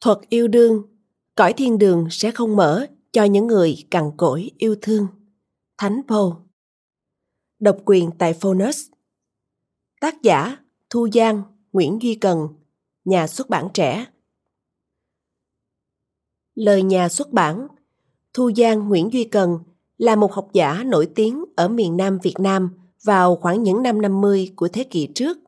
Thuật yêu đương, cõi thiên đường sẽ không mở cho những người cằn cỗi yêu thương. Thánh paul. Độc quyền tại phonus tác giả, thu giang, nguyễn duy cần, nhà xuất bản trẻ. Lời nhà xuất bản, thu giang, nguyễn duy cần là một học giả nổi tiếng ở miền Nam Việt Nam vào khoảng những năm 50 của thế kỷ trước.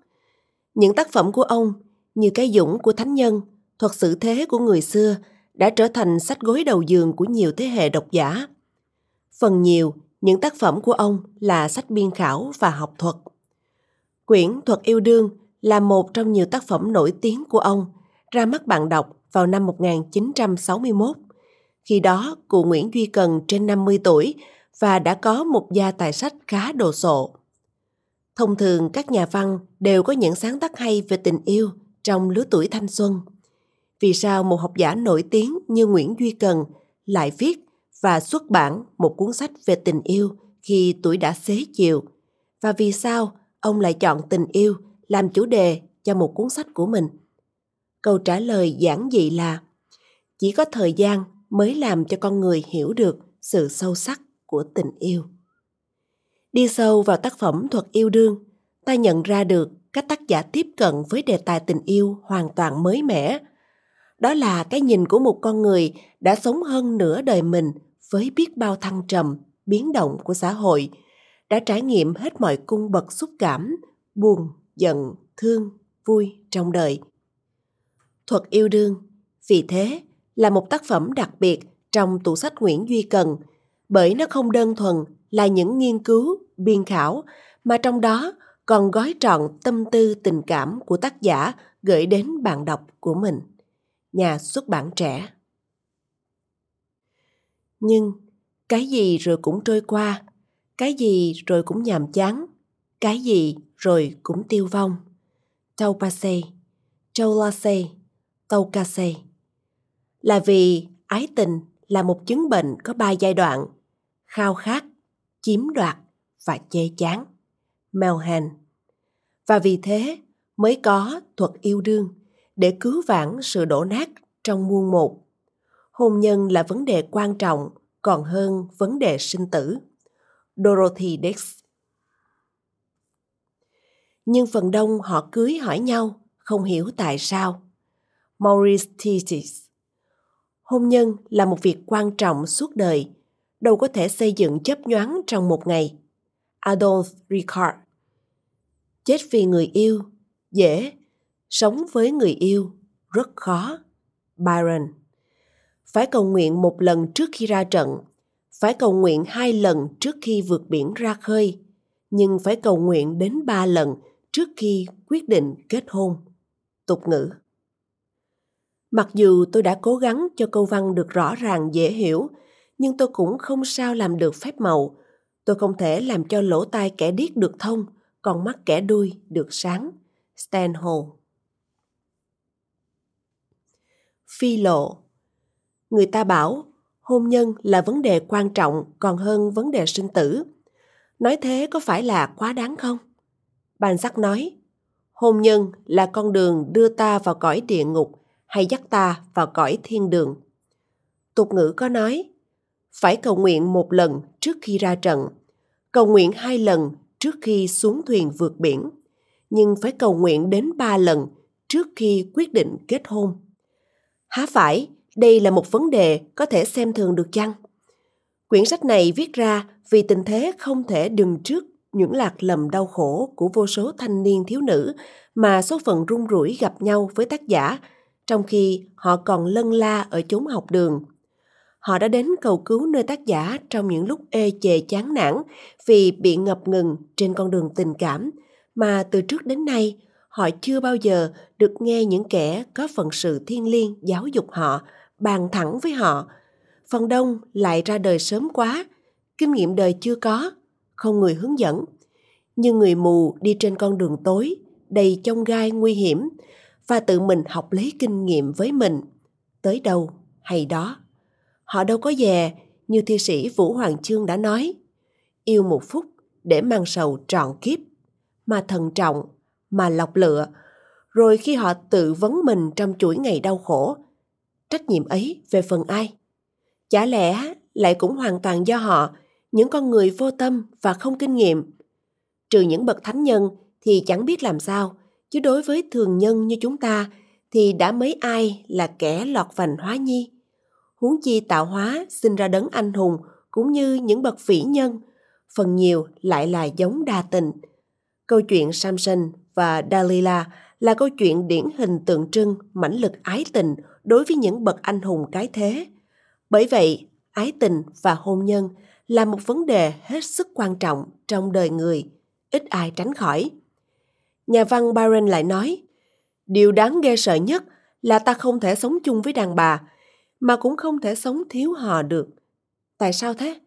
Những tác phẩm của ông như Cái Dũng của Thánh Nhân thuật sử thế của người xưa đã trở thành sách gối đầu giường của nhiều thế hệ độc giả. Phần nhiều, những tác phẩm của ông là sách biên khảo và học thuật. Quyển Thuật yêu đương là một trong nhiều tác phẩm nổi tiếng của ông, ra mắt bạn đọc vào năm 1961. Khi đó, cụ Nguyễn Duy Cần trên 50 tuổi và đã có một gia tài sách khá đồ sộ. Thông thường các nhà văn đều có những sáng tác hay về tình yêu trong lứa tuổi thanh xuân – vì sao một học giả nổi tiếng như Nguyễn Duy Cần lại viết và xuất bản một cuốn sách về tình yêu khi tuổi đã xế chiều? Và vì sao ông lại chọn tình yêu làm chủ đề cho một cuốn sách của mình? Câu trả lời giản dị là, chỉ có thời gian mới làm cho con người hiểu được sự sâu sắc của tình yêu. Đi sâu vào tác phẩm thuật yêu đương, ta nhận ra được các tác giả tiếp cận với đề tài tình yêu hoàn toàn mới mẻ đó là cái nhìn của một con người đã sống hơn nửa đời mình với biết bao thăng trầm, biến động của xã hội, đã trải nghiệm hết mọi cung bậc xúc cảm, buồn, giận, thương, vui trong đời. Thuật yêu đương, vì thế, là một tác phẩm đặc biệt trong tủ sách nguyễn duy cần, bởi nó không đơn thuần là những nghiên cứu, biên khảo, mà trong đó còn gói trọn tâm tư tình cảm của tác giả gửi đến bạn đọc của mình nhà xuất bản trẻ. Nhưng cái gì rồi cũng trôi qua, cái gì rồi cũng nhàm chán, cái gì rồi cũng tiêu vong. Tâu Pase, Châu Lase, Tâu Case. Là vì ái tình là một chứng bệnh có ba giai đoạn, khao khát, chiếm đoạt và chê chán. Melhan. Và vì thế mới có thuật yêu đương để cứu vãn sự đổ nát trong muôn một. Hôn nhân là vấn đề quan trọng còn hơn vấn đề sinh tử. Dorothy Dix Nhưng phần đông họ cưới hỏi nhau, không hiểu tại sao. Maurice Thesis Hôn nhân là một việc quan trọng suốt đời, đâu có thể xây dựng chấp nhoáng trong một ngày. Adolf Ricard Chết vì người yêu, dễ sống với người yêu, rất khó. Byron, phải cầu nguyện một lần trước khi ra trận, phải cầu nguyện hai lần trước khi vượt biển ra khơi, nhưng phải cầu nguyện đến ba lần trước khi quyết định kết hôn. Tục ngữ. Mặc dù tôi đã cố gắng cho câu văn được rõ ràng, dễ hiểu, nhưng tôi cũng không sao làm được phép màu. Tôi không thể làm cho lỗ tai kẻ điếc được thông, còn mắt kẻ đuôi được sáng. Stanhope phi lộ người ta bảo hôn nhân là vấn đề quan trọng còn hơn vấn đề sinh tử nói thế có phải là quá đáng không bàn sắc nói hôn nhân là con đường đưa ta vào cõi địa ngục hay dắt ta vào cõi thiên đường. Tục ngữ có nói, phải cầu nguyện một lần trước khi ra trận, cầu nguyện hai lần trước khi xuống thuyền vượt biển, nhưng phải cầu nguyện đến ba lần trước khi quyết định kết hôn. Há phải, đây là một vấn đề có thể xem thường được chăng? Quyển sách này viết ra vì tình thế không thể đừng trước những lạc lầm đau khổ của vô số thanh niên thiếu nữ mà số phận rung rủi gặp nhau với tác giả, trong khi họ còn lân la ở chốn học đường. Họ đã đến cầu cứu nơi tác giả trong những lúc ê chề chán nản vì bị ngập ngừng trên con đường tình cảm mà từ trước đến nay họ chưa bao giờ được nghe những kẻ có phận sự thiên liêng giáo dục họ, bàn thẳng với họ. Phần đông lại ra đời sớm quá, kinh nghiệm đời chưa có, không người hướng dẫn. Như người mù đi trên con đường tối, đầy chông gai nguy hiểm, và tự mình học lấy kinh nghiệm với mình, tới đâu hay đó. Họ đâu có dè, như thi sĩ Vũ Hoàng Chương đã nói, yêu một phút để mang sầu trọn kiếp, mà thận trọng, mà lọc lựa, rồi khi họ tự vấn mình trong chuỗi ngày đau khổ, trách nhiệm ấy về phần ai? Chả lẽ lại cũng hoàn toàn do họ, những con người vô tâm và không kinh nghiệm. Trừ những bậc thánh nhân thì chẳng biết làm sao, chứ đối với thường nhân như chúng ta thì đã mấy ai là kẻ lọt vành hóa nhi. Huống chi tạo hóa sinh ra đấng anh hùng cũng như những bậc vĩ nhân, phần nhiều lại là giống đa tình. Câu chuyện Samson và Dalila là câu chuyện điển hình tượng trưng mãnh lực ái tình đối với những bậc anh hùng cái thế. Bởi vậy, ái tình và hôn nhân là một vấn đề hết sức quan trọng trong đời người, ít ai tránh khỏi. Nhà văn Byron lại nói, điều đáng ghê sợ nhất là ta không thể sống chung với đàn bà, mà cũng không thể sống thiếu họ được. Tại sao thế?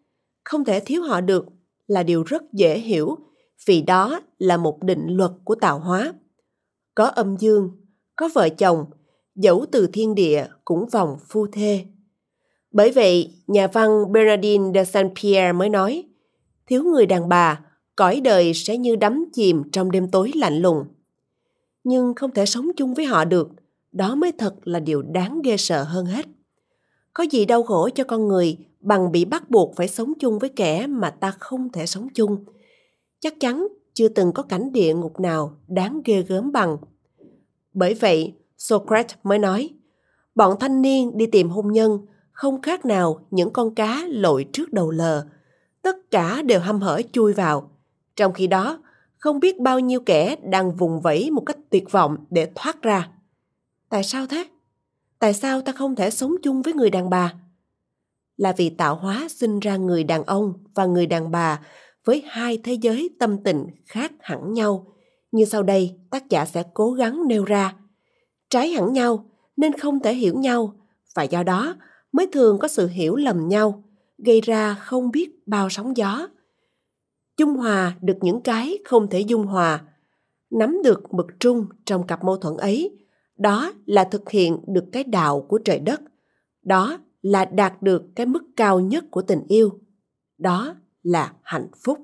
Không thể thiếu họ được là điều rất dễ hiểu vì đó là một định luật của tạo hóa. Có âm dương, có vợ chồng, dẫu từ thiên địa cũng vòng phu thê. Bởi vậy, nhà văn Bernardine de Saint-Pierre mới nói, thiếu người đàn bà, cõi đời sẽ như đắm chìm trong đêm tối lạnh lùng. Nhưng không thể sống chung với họ được, đó mới thật là điều đáng ghê sợ hơn hết. Có gì đau khổ cho con người bằng bị bắt buộc phải sống chung với kẻ mà ta không thể sống chung. Chắc chắn chưa từng có cảnh địa ngục nào đáng ghê gớm bằng. Bởi vậy, Socrates mới nói, bọn thanh niên đi tìm hôn nhân không khác nào những con cá lội trước đầu lờ. Tất cả đều hăm hở chui vào. Trong khi đó, không biết bao nhiêu kẻ đang vùng vẫy một cách tuyệt vọng để thoát ra. Tại sao thế? Tại sao ta không thể sống chung với người đàn bà? Là vì tạo hóa sinh ra người đàn ông và người đàn bà với hai thế giới tâm tình khác hẳn nhau. Như sau đây, tác giả sẽ cố gắng nêu ra. Trái hẳn nhau nên không thể hiểu nhau và do đó mới thường có sự hiểu lầm nhau, gây ra không biết bao sóng gió. Dung hòa được những cái không thể dung hòa, nắm được mực trung trong cặp mâu thuẫn ấy, đó là thực hiện được cái đạo của trời đất, đó là đạt được cái mức cao nhất của tình yêu, đó là hạnh phúc.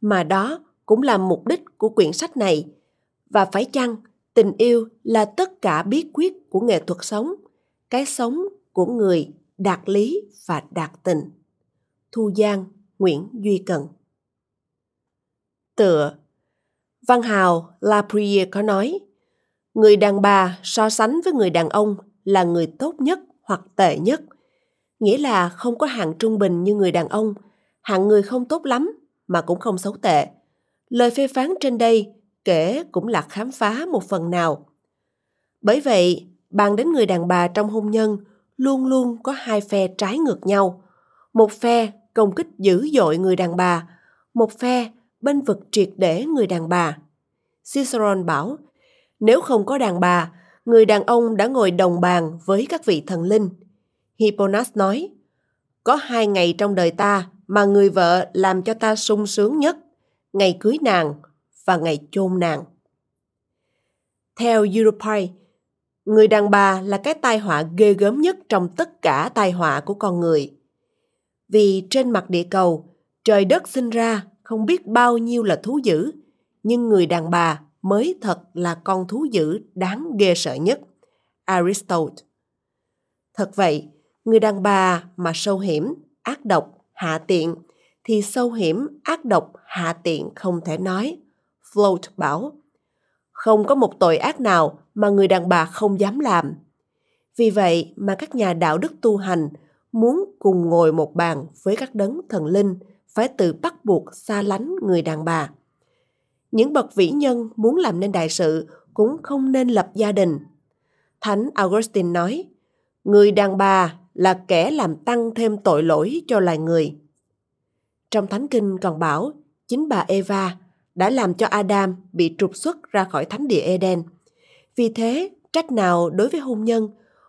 Mà đó cũng là mục đích của quyển sách này. Và phải chăng tình yêu là tất cả bí quyết của nghệ thuật sống, cái sống của người đạt lý và đạt tình. Thu Giang, Nguyễn Duy Cần Tựa Văn hào La có nói Người đàn bà so sánh với người đàn ông là người tốt nhất hoặc tệ nhất. Nghĩa là không có hạng trung bình như người đàn ông, hạng người không tốt lắm mà cũng không xấu tệ. Lời phê phán trên đây kể cũng là khám phá một phần nào. Bởi vậy, bàn đến người đàn bà trong hôn nhân luôn luôn có hai phe trái ngược nhau. Một phe công kích dữ dội người đàn bà, một phe bên vực triệt để người đàn bà. Ciceron bảo, nếu không có đàn bà, người đàn ông đã ngồi đồng bàn với các vị thần linh. Hipponas nói, có hai ngày trong đời ta mà người vợ làm cho ta sung sướng nhất, ngày cưới nàng và ngày chôn nàng. Theo Europai, người đàn bà là cái tai họa ghê gớm nhất trong tất cả tai họa của con người. Vì trên mặt địa cầu, trời đất sinh ra không biết bao nhiêu là thú dữ, nhưng người đàn bà mới thật là con thú dữ đáng ghê sợ nhất. Aristotle. Thật vậy, người đàn bà mà sâu hiểm, ác độc, hạ tiện thì sâu hiểm, ác độc, hạ tiện không thể nói. Float bảo, không có một tội ác nào mà người đàn bà không dám làm. Vì vậy mà các nhà đạo đức tu hành muốn cùng ngồi một bàn với các đấng thần linh phải tự bắt buộc xa lánh người đàn bà. Những bậc vĩ nhân muốn làm nên đại sự cũng không nên lập gia đình. Thánh Augustine nói, người đàn bà là kẻ làm tăng thêm tội lỗi cho loài người. Trong Thánh Kinh còn bảo, chính bà Eva đã làm cho Adam bị trục xuất ra khỏi thánh địa Eden. Vì thế, trách nào đối với hôn nhân,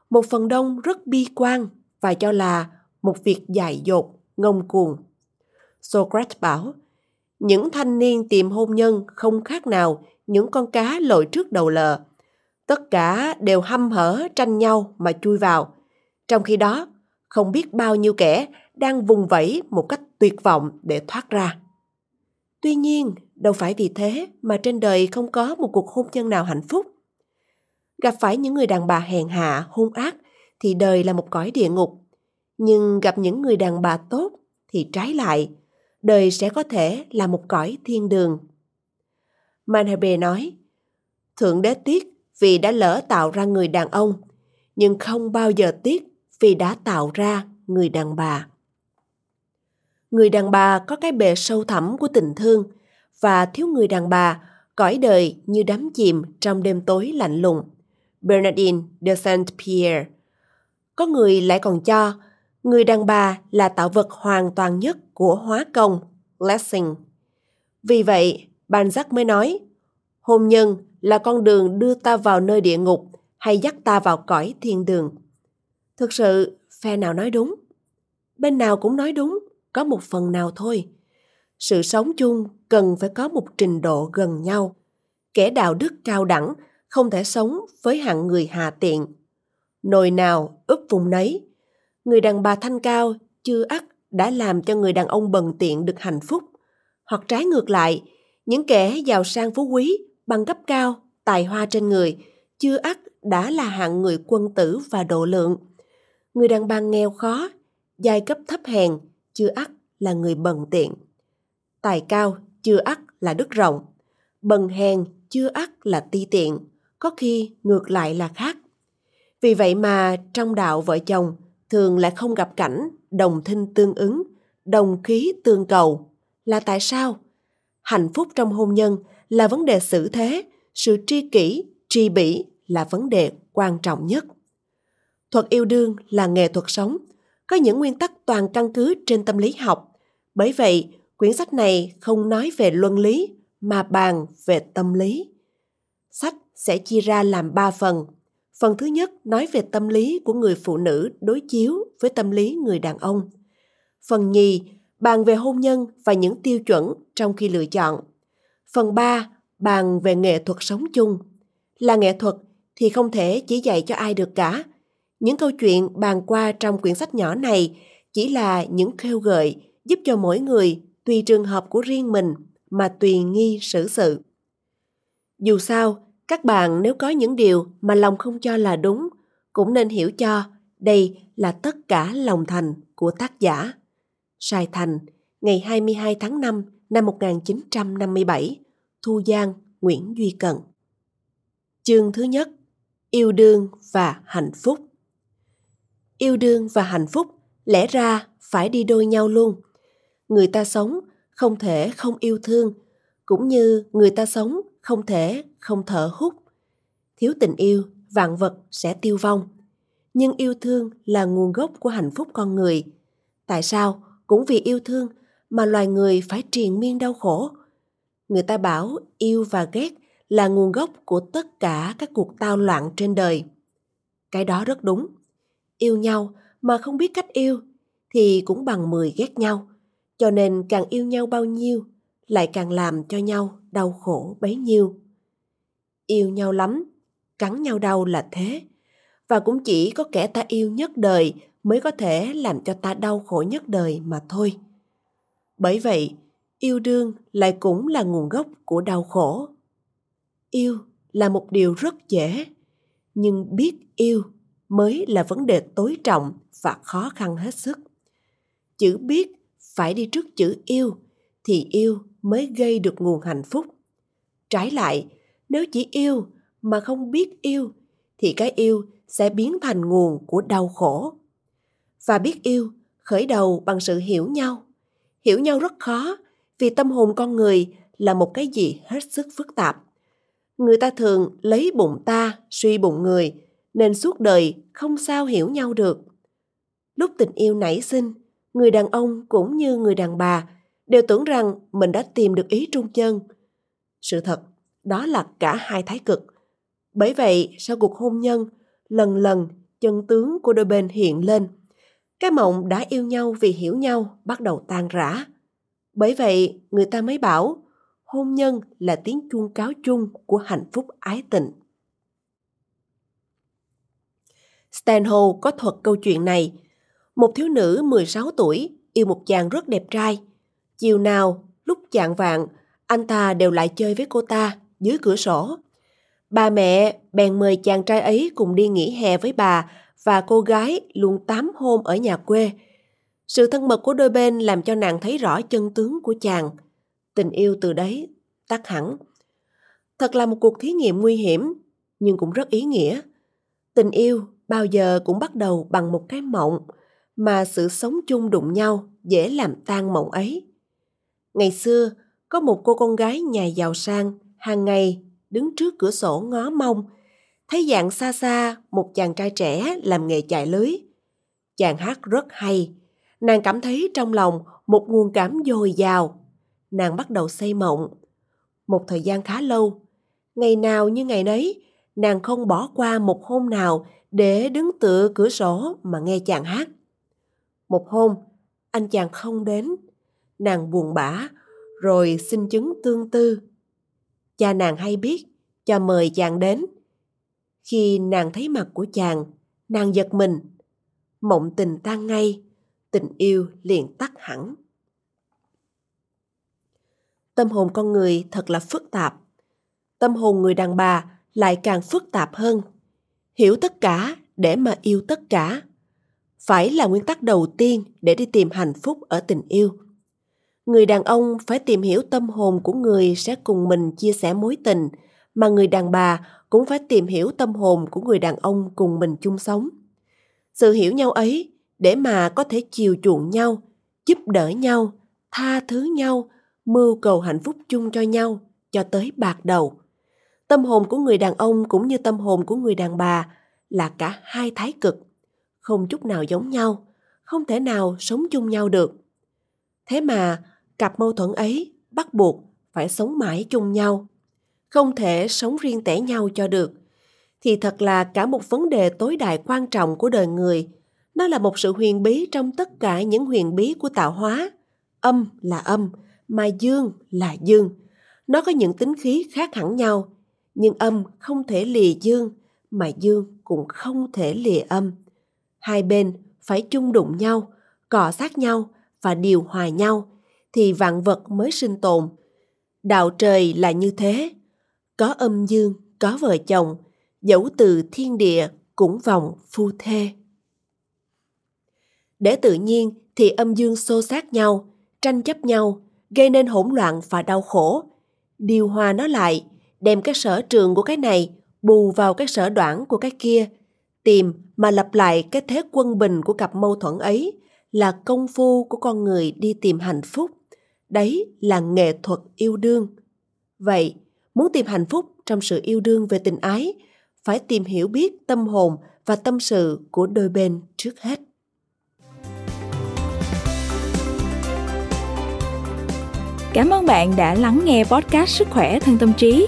một phần đông rất bi quan và cho là một việc dại dột, ngông cuồng. Socrates bảo, những thanh niên tìm hôn nhân không khác nào những con cá lội trước đầu lờ. Tất cả đều hăm hở tranh nhau mà chui vào. Trong khi đó, không biết bao nhiêu kẻ đang vùng vẫy một cách tuyệt vọng để thoát ra. Tuy nhiên, đâu phải vì thế mà trên đời không có một cuộc hôn nhân nào hạnh phúc. Gặp phải những người đàn bà hèn hạ, hung ác thì đời là một cõi địa ngục. Nhưng gặp những người đàn bà tốt thì trái lại, đời sẽ có thể là một cõi thiên đường. Manhabe nói, Thượng đế tiếc vì đã lỡ tạo ra người đàn ông, nhưng không bao giờ tiếc vì đã tạo ra người đàn bà. Người đàn bà có cái bề sâu thẳm của tình thương và thiếu người đàn bà, cõi đời như đắm chìm trong đêm tối lạnh lùng. Bernardine de Saint-Pierre Có người lại còn cho người đàn bà là tạo vật hoàn toàn nhất của hóa công, Lessing. Vì vậy, Balzac mới nói, hôn nhân là con đường đưa ta vào nơi địa ngục hay dắt ta vào cõi thiên đường. Thực sự, phe nào nói đúng? Bên nào cũng nói đúng, có một phần nào thôi. Sự sống chung cần phải có một trình độ gần nhau. Kẻ đạo đức cao đẳng không thể sống với hạng người hạ tiện. Nồi nào ướp vùng nấy. Người đàn bà thanh cao chưa ắt đã làm cho người đàn ông bần tiện được hạnh phúc. Hoặc trái ngược lại, những kẻ giàu sang phú quý bằng cấp cao, tài hoa trên người, chưa ắt đã là hạng người quân tử và độ lượng. Người đàn bà nghèo khó, giai cấp thấp hèn, chưa ắt là người bần tiện. Tài cao, chưa ắt là đức rộng. Bần hèn, chưa ắt là ti tiện. Có khi ngược lại là khác. Vì vậy mà trong đạo vợ chồng thường lại không gặp cảnh đồng thinh tương ứng, đồng khí tương cầu. Là tại sao? Hạnh phúc trong hôn nhân là vấn đề xử thế, sự tri kỷ, tri bỉ là vấn đề quan trọng nhất. Thuật yêu đương là nghệ thuật sống, có những nguyên tắc toàn căn cứ trên tâm lý học. Bởi vậy, quyển sách này không nói về luân lý mà bàn về tâm lý. Sách sẽ chia ra làm ba phần. Phần thứ nhất nói về tâm lý của người phụ nữ đối chiếu với tâm lý người đàn ông. Phần nhì bàn về hôn nhân và những tiêu chuẩn trong khi lựa chọn. Phần ba bàn về nghệ thuật sống chung. Là nghệ thuật thì không thể chỉ dạy cho ai được cả. Những câu chuyện bàn qua trong quyển sách nhỏ này chỉ là những khêu gợi giúp cho mỗi người tùy trường hợp của riêng mình mà tùy nghi xử sự. Dù sao, các bạn nếu có những điều mà lòng không cho là đúng, cũng nên hiểu cho đây là tất cả lòng thành của tác giả. Sài Thành, ngày 22 tháng 5 năm 1957, Thu Giang, Nguyễn Duy Cận. Chương thứ nhất, yêu đương và hạnh phúc. Yêu đương và hạnh phúc lẽ ra phải đi đôi nhau luôn. Người ta sống không thể không yêu thương, cũng như người ta sống không thể không thở hút. Thiếu tình yêu, vạn vật sẽ tiêu vong. Nhưng yêu thương là nguồn gốc của hạnh phúc con người. Tại sao? Cũng vì yêu thương mà loài người phải triền miên đau khổ. Người ta bảo yêu và ghét là nguồn gốc của tất cả các cuộc tao loạn trên đời. Cái đó rất đúng. Yêu nhau mà không biết cách yêu thì cũng bằng mười ghét nhau. Cho nên càng yêu nhau bao nhiêu lại càng làm cho nhau đau khổ bấy nhiêu. Yêu nhau lắm, cắn nhau đau là thế. Và cũng chỉ có kẻ ta yêu nhất đời mới có thể làm cho ta đau khổ nhất đời mà thôi. Bởi vậy, yêu đương lại cũng là nguồn gốc của đau khổ. Yêu là một điều rất dễ, nhưng biết yêu mới là vấn đề tối trọng và khó khăn hết sức. Chữ biết phải đi trước chữ yêu thì yêu mới gây được nguồn hạnh phúc. Trái lại, nếu chỉ yêu mà không biết yêu thì cái yêu sẽ biến thành nguồn của đau khổ. Và biết yêu khởi đầu bằng sự hiểu nhau. Hiểu nhau rất khó vì tâm hồn con người là một cái gì hết sức phức tạp. Người ta thường lấy bụng ta suy bụng người nên suốt đời không sao hiểu nhau được. Lúc tình yêu nảy sinh, người đàn ông cũng như người đàn bà đều tưởng rằng mình đã tìm được ý trung chân. Sự thật, đó là cả hai thái cực. Bởi vậy, sau cuộc hôn nhân, lần lần chân tướng của đôi bên hiện lên, cái mộng đã yêu nhau vì hiểu nhau bắt đầu tan rã. Bởi vậy, người ta mới bảo, hôn nhân là tiếng chuông cáo chung của hạnh phúc ái tình. Stanhope có thuật câu chuyện này. Một thiếu nữ 16 tuổi yêu một chàng rất đẹp trai. Chiều nào, lúc chạng vạn, anh ta đều lại chơi với cô ta dưới cửa sổ. Bà mẹ bèn mời chàng trai ấy cùng đi nghỉ hè với bà và cô gái luôn tám hôm ở nhà quê. Sự thân mật của đôi bên làm cho nàng thấy rõ chân tướng của chàng. Tình yêu từ đấy tắt hẳn. Thật là một cuộc thí nghiệm nguy hiểm, nhưng cũng rất ý nghĩa. Tình yêu bao giờ cũng bắt đầu bằng một cái mộng, mà sự sống chung đụng nhau dễ làm tan mộng ấy. Ngày xưa, có một cô con gái nhà giàu sang hàng ngày đứng trước cửa sổ ngó mông, thấy dạng xa xa một chàng trai trẻ làm nghề chạy lưới. Chàng hát rất hay, nàng cảm thấy trong lòng một nguồn cảm dồi dào. Nàng bắt đầu xây mộng. Một thời gian khá lâu, ngày nào như ngày nấy, nàng không bỏ qua một hôm nào để đứng tựa cửa sổ mà nghe chàng hát. Một hôm, anh chàng không đến, nàng buồn bã, rồi xin chứng tương tư. Cha nàng hay biết, cho mời chàng đến. Khi nàng thấy mặt của chàng, nàng giật mình. Mộng tình tan ngay, tình yêu liền tắt hẳn. Tâm hồn con người thật là phức tạp. Tâm hồn người đàn bà lại càng phức tạp hơn. Hiểu tất cả để mà yêu tất cả. Phải là nguyên tắc đầu tiên để đi tìm hạnh phúc ở tình yêu người đàn ông phải tìm hiểu tâm hồn của người sẽ cùng mình chia sẻ mối tình, mà người đàn bà cũng phải tìm hiểu tâm hồn của người đàn ông cùng mình chung sống sự hiểu nhau ấy để mà có thể chiều chuộng nhau, giúp đỡ nhau, tha thứ nhau, mưu cầu hạnh phúc chung cho nhau cho tới bạc đầu tâm hồn của người đàn ông cũng như tâm hồn của người đàn bà là cả hai thái cực, không chút nào giống nhau, không thể nào sống chung nhau được. Thế mà cặp mâu thuẫn ấy bắt buộc phải sống mãi chung nhau, không thể sống riêng tẻ nhau cho được. Thì thật là cả một vấn đề tối đại quan trọng của đời người, nó là một sự huyền bí trong tất cả những huyền bí của tạo hóa. Âm là âm, mà dương là dương. Nó có những tính khí khác hẳn nhau nhưng âm không thể lìa dương mà dương cũng không thể lìa âm hai bên phải chung đụng nhau cọ sát nhau và điều hòa nhau thì vạn vật mới sinh tồn. Đạo trời là như thế, có âm dương, có vợ chồng, dẫu từ thiên địa cũng vòng phu thê. Để tự nhiên thì âm dương xô sát nhau, tranh chấp nhau, gây nên hỗn loạn và đau khổ. Điều hòa nó lại, đem cái sở trường của cái này bù vào cái sở đoạn của cái kia, tìm mà lặp lại cái thế quân bình của cặp mâu thuẫn ấy là công phu của con người đi tìm hạnh phúc. Đấy là nghệ thuật yêu đương. Vậy muốn tìm hạnh phúc trong sự yêu đương về tình ái phải tìm hiểu biết tâm hồn và tâm sự của đôi bên trước hết. Cảm ơn bạn đã lắng nghe podcast Sức khỏe thân tâm trí.